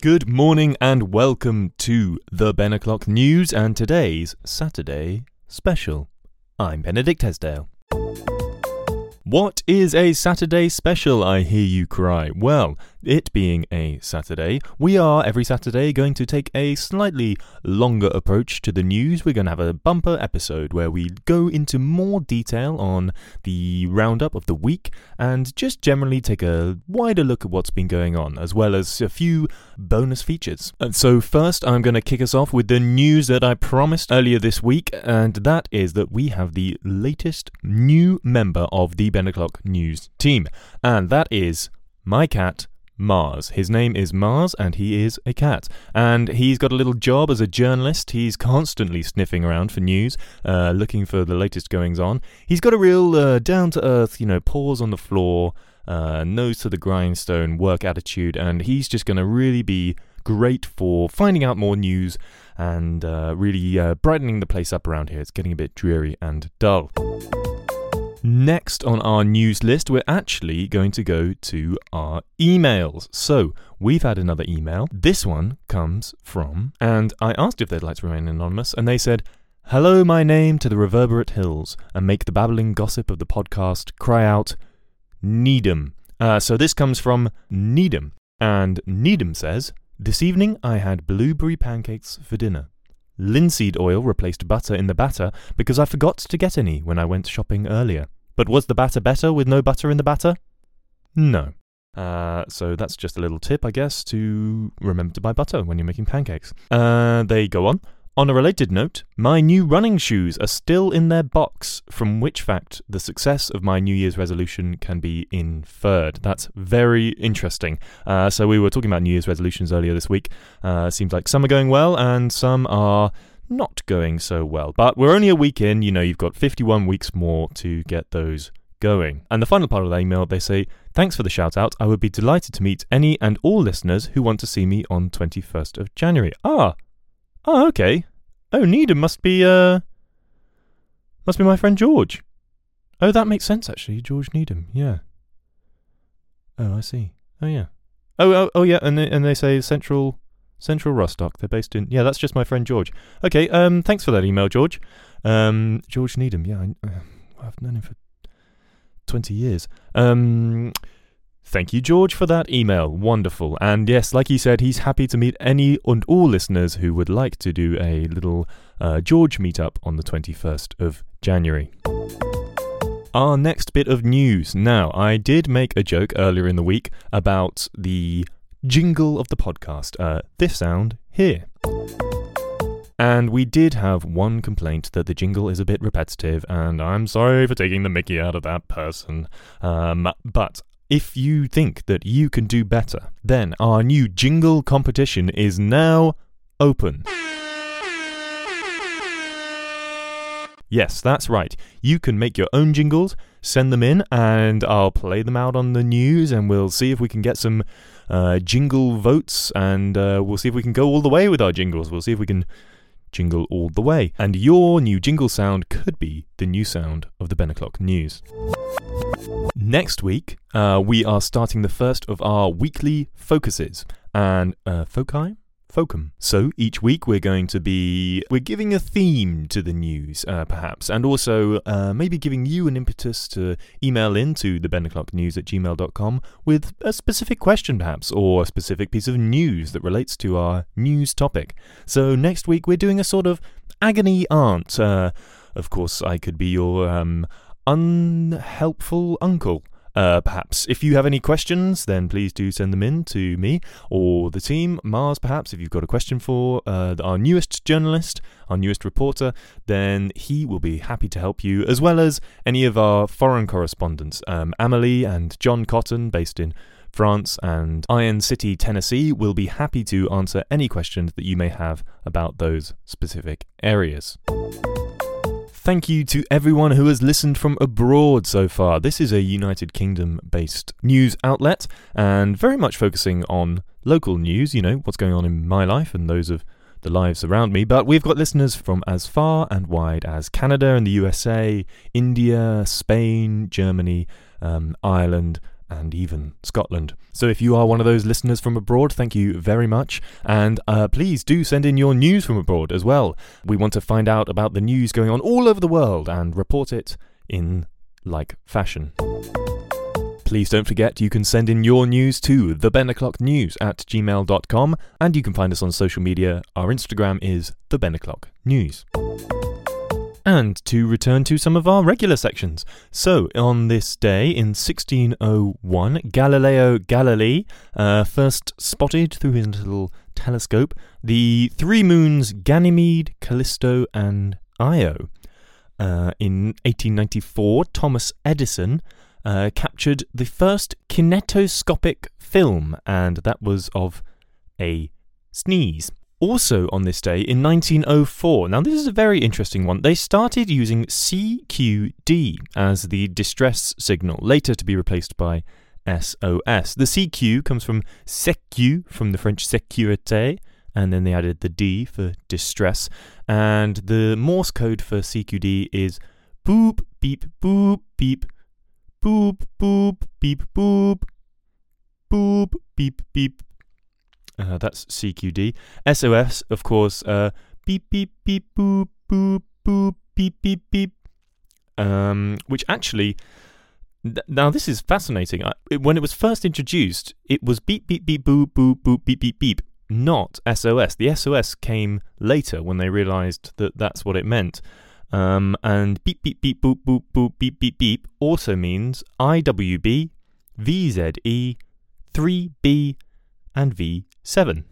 Good morning and welcome to the Ben O'Clock News and today's Saturday special. I'm Benedict Esdale. What is a Saturday special, I hear you cry? Well, it being a Saturday, we are every Saturday going to take a slightly longer approach to the news. We're going to have a bumper episode where we go into more detail on the roundup of the week and just generally take a wider look at what's been going on, as well as a few bonus features. And so, first, I'm going to kick us off with the news that I promised earlier this week, and that is that we have the latest new member of the Ben O'Clock News team, and that is my cat. Mars. His name is Mars, and he is a cat. And he's got a little job as a journalist. He's constantly sniffing around for news, uh, looking for the latest goings on. He's got a real uh, down to earth, you know, paws on the floor, uh, nose to the grindstone work attitude, and he's just going to really be great for finding out more news and uh, really uh, brightening the place up around here. It's getting a bit dreary and dull. Next on our news list, we're actually going to go to our emails. So, we've had another email. This one comes from, and I asked if they'd like to remain anonymous, and they said, Hello, my name to the reverberate hills, and make the babbling gossip of the podcast cry out, Needham. Uh, so, this comes from Needham, and Needham says, This evening I had blueberry pancakes for dinner. Linseed oil replaced butter in the batter because I forgot to get any when I went shopping earlier. But was the batter better with no butter in the batter? No. Uh, so that's just a little tip, I guess, to remember to buy butter when you're making pancakes. Uh, they go on. On a related note, my new running shoes are still in their box, from which fact the success of my New Year's resolution can be inferred. That's very interesting. Uh, so, we were talking about New Year's resolutions earlier this week. Uh, seems like some are going well and some are not going so well. But we're only a week in, you know, you've got 51 weeks more to get those going. And the final part of the email, they say, Thanks for the shout out. I would be delighted to meet any and all listeners who want to see me on 21st of January. Ah, Oh, okay. Oh, Needham must be, uh, must be my friend George. Oh, that makes sense, actually. George Needham, yeah. Oh, I see. Oh, yeah. Oh, oh, oh yeah, and they, and they say Central, Central Rostock. They're based in, yeah, that's just my friend George. Okay, um, thanks for that email, George. Um, George Needham, yeah, I, uh, I've known him for 20 years. Um, Thank you, George, for that email. Wonderful. And yes, like he said, he's happy to meet any and all listeners who would like to do a little uh, George meetup on the 21st of January. Our next bit of news. Now, I did make a joke earlier in the week about the jingle of the podcast. Uh, this sound here. And we did have one complaint that the jingle is a bit repetitive, and I'm sorry for taking the mickey out of that person. Um, but if you think that you can do better, then our new jingle competition is now open. Yes, that's right. You can make your own jingles, send them in, and I'll play them out on the news, and we'll see if we can get some uh, jingle votes, and uh, we'll see if we can go all the way with our jingles. We'll see if we can jingle all the way. And your new jingle sound could be the new sound of the Ben O'Clock News. Next week, uh, we are starting the first of our weekly focuses. And uh, foci? Focum. So each week we're going to be we're giving a theme to the news, uh, perhaps, and also uh, maybe giving you an impetus to email in to the Ben O'Clock News at gmail.com with a specific question, perhaps, or a specific piece of news that relates to our news topic. So next week we're doing a sort of agony aunt. Uh, of course, I could be your um, unhelpful uncle. Uh, perhaps. If you have any questions, then please do send them in to me or the team, Mars, perhaps. If you've got a question for uh, our newest journalist, our newest reporter, then he will be happy to help you, as well as any of our foreign correspondents. Um, Amelie and John Cotton, based in France and Iron City, Tennessee, will be happy to answer any questions that you may have about those specific areas. Thank you to everyone who has listened from abroad so far. This is a United Kingdom based news outlet and very much focusing on local news, you know, what's going on in my life and those of the lives around me. But we've got listeners from as far and wide as Canada and the USA, India, Spain, Germany, um, Ireland, and even Scotland. So if you are one of those listeners from abroad, thank you very much. And uh, please do send in your news from abroad as well. We want to find out about the news going on all over the world and report it in like fashion. Please don't forget you can send in your news to the Ben O'Clock News at gmail.com and you can find us on social media. Our Instagram is the Ben News. And to return to some of our regular sections. So, on this day in 1601, Galileo Galilei uh, first spotted through his little telescope the three moons Ganymede, Callisto, and Io. Uh, in 1894, Thomas Edison uh, captured the first kinetoscopic film, and that was of a sneeze. Also on this day in 1904, now this is a very interesting one, they started using CQD as the distress signal, later to be replaced by SOS. The CQ comes from sécu, from the French sécurité, and then they added the D for distress. And the Morse code for CQD is boop, beep, boop, beep, boop, boop, beep, boop, boop, beep, beep, uh, that's CQD. SOS, of course, uh, beep, beep, beep, boop, boop, boop, beep, beep, beep. Um, which actually, th- now this is fascinating. I, it, when it was first introduced, it was beep, beep, beep, boop, boop, boop, beep, beep, beep, not SOS. The SOS came later when they realized that that's what it meant. Um, and beep, beep, beep, boop, boop, boop, beep, beep, beep also means IWB, VZE, 3B, and V7.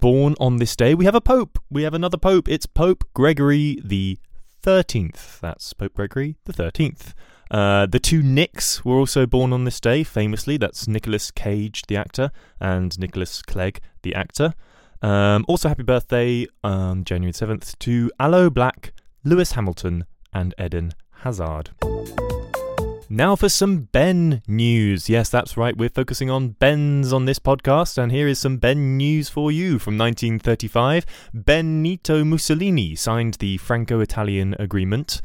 Born on this day, we have a pope. We have another pope. It's Pope Gregory the 13th. That's Pope Gregory the 13th. Uh, the two Nicks were also born on this day, famously. That's Nicolas Cage, the actor, and Nicholas Clegg, the actor. Um, also, happy birthday on January 7th to Aloe Blacc, Lewis Hamilton, and Eden Hazard. Now for some Ben news. Yes, that's right, we're focusing on Bens on this podcast, and here is some Ben news for you from 1935. Benito Mussolini signed the Franco Italian Agreement.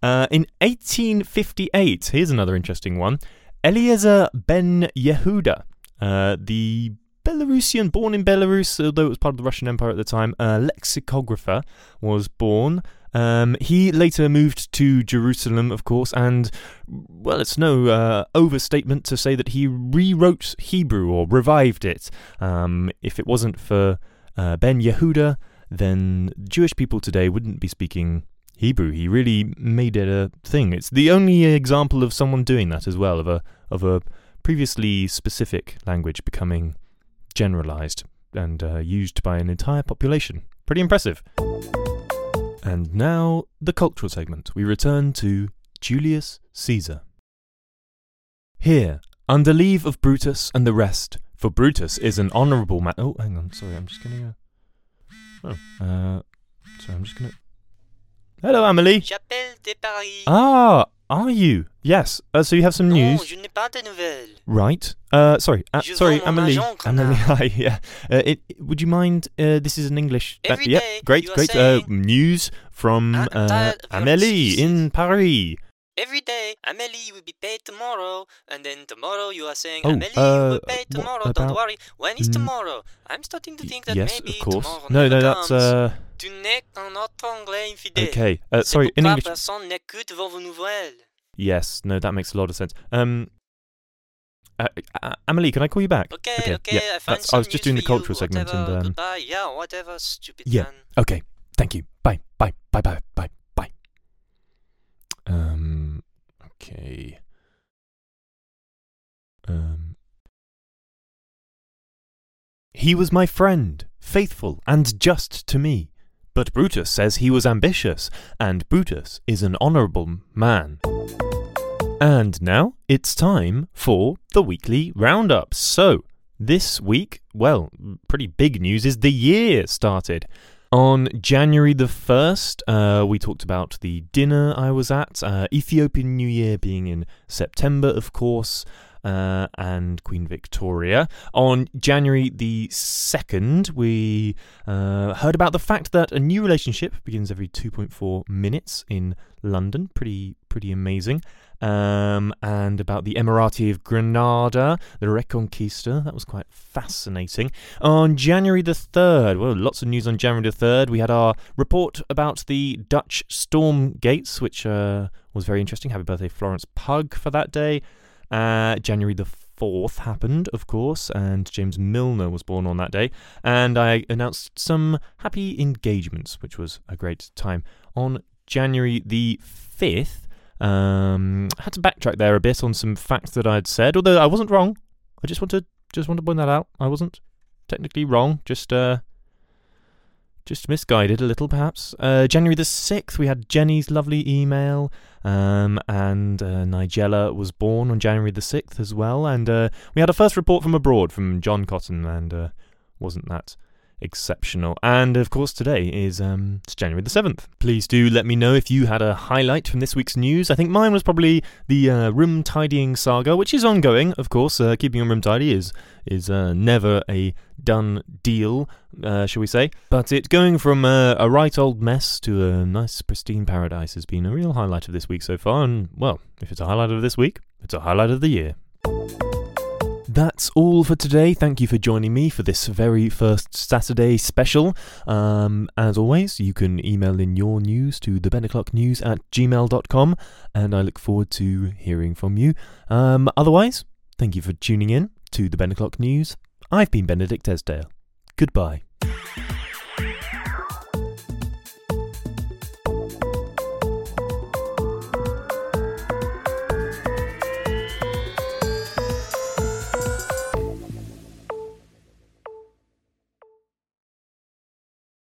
Uh, in 1858, here's another interesting one Eliezer Ben Yehuda, uh, the Belarusian, born in Belarus, although it was part of the Russian Empire at the time, uh, lexicographer, was born. Um, he later moved to Jerusalem, of course, and, well, it's no uh, overstatement to say that he rewrote Hebrew or revived it. Um, if it wasn't for uh, Ben Yehuda, then Jewish people today wouldn't be speaking Hebrew. He really made it a thing. It's the only example of someone doing that as well, of a of a previously specific language becoming generalized and uh, used by an entire population. Pretty impressive. And now, the cultural segment. We return to Julius Caesar. Here, under leave of Brutus and the rest, for Brutus is an honourable man. Oh, hang on, sorry, I'm just getting a. Oh, uh, sorry, I'm just gonna. Hello, Amelie. J'appelle de Paris. Ah, are you? Yes. Uh, so you have some non, news. je n'ai pas de nouvelles. Right. Uh, sorry. Uh, Je sorry, vends mon Amelie. argent, Amelie, hi. Yeah. Uh, it, would you mind? Uh, this is in English. uh, Every yeah. day Great. you are Great. Uh, saying- news from I'm uh, tired of your Amelie in Paris. Every day, Amélie will be paid tomorrow, and then tomorrow you are saying, Oh, Amélie uh, will be paid what tomorrow, don't worry. When is Mm, tomorrow? I'm starting to think that yes, maybe of course. tomorrow No, never no, that's comes. uh. Tu n'es qu'un autre anglais infidèle. Okay. Uh, sorry. In English. personne n'écoute vos nouvelles. Yes. No, that makes a lot of sense. Um. Uh, uh, Amelie, can I call you back? Okay, Okay, okay, yeah, I I was just doing the cultural segment and, um, Goodbye, yeah, whatever, stupid Yeah. man. Okay. Thank you. Bye. Bye. Bye. Bye. Bye. Bye. Bye. Um. Okay. Um. He was my friend, faithful and just to me. But Brutus says he was ambitious, and Brutus is an honourable man. And now it's time for the weekly roundup. So, this week, well, pretty big news is the year started. On January the 1st, uh, we talked about the dinner I was at, uh, Ethiopian New Year being in September, of course, uh, and Queen Victoria. On January the 2nd, we uh, heard about the fact that a new relationship begins every 2.4 minutes in London. Pretty pretty amazing. Um, and about the Emirati of Granada, the Reconquista. That was quite fascinating. On January the 3rd, well, lots of news on January the 3rd. We had our report about the Dutch storm gates, which uh, was very interesting. Happy birthday, Florence Pugh, for that day. Uh, January the 4th happened, of course, and James Milner was born on that day. And I announced some happy engagements, which was a great time. On January the 5th, um, I had to backtrack there a bit on some facts that I'd said, although I wasn't wrong. I just want to just want to point that out. I wasn't technically wrong, just uh, just misguided a little, perhaps. Uh, January the sixth, we had Jenny's lovely email, um, and uh, Nigella was born on January the sixth as well, and uh, we had a first report from abroad from John Cotton, and uh, wasn't that exceptional. And of course, today is um, it's January the 7th. Please do let me know if you had a highlight from this week's news. I think mine was probably the uh, room tidying saga, which is ongoing, of course. Uh, keeping your room tidy is, is uh, never a done deal, uh, shall we say. But it going from uh, a right old mess to a nice, pristine paradise has been a real highlight of this week so far. And, well, if it's a highlight of this week, it's a highlight of the year. That's all for today. Thank you for joining me for this very first Saturday special. Um, as always, you can email in your news to news at gmail.com, and I look forward to hearing from you. Um, otherwise, thank you for tuning in to the Ben O'Clock News. I've been Benedict Esdale. Goodbye.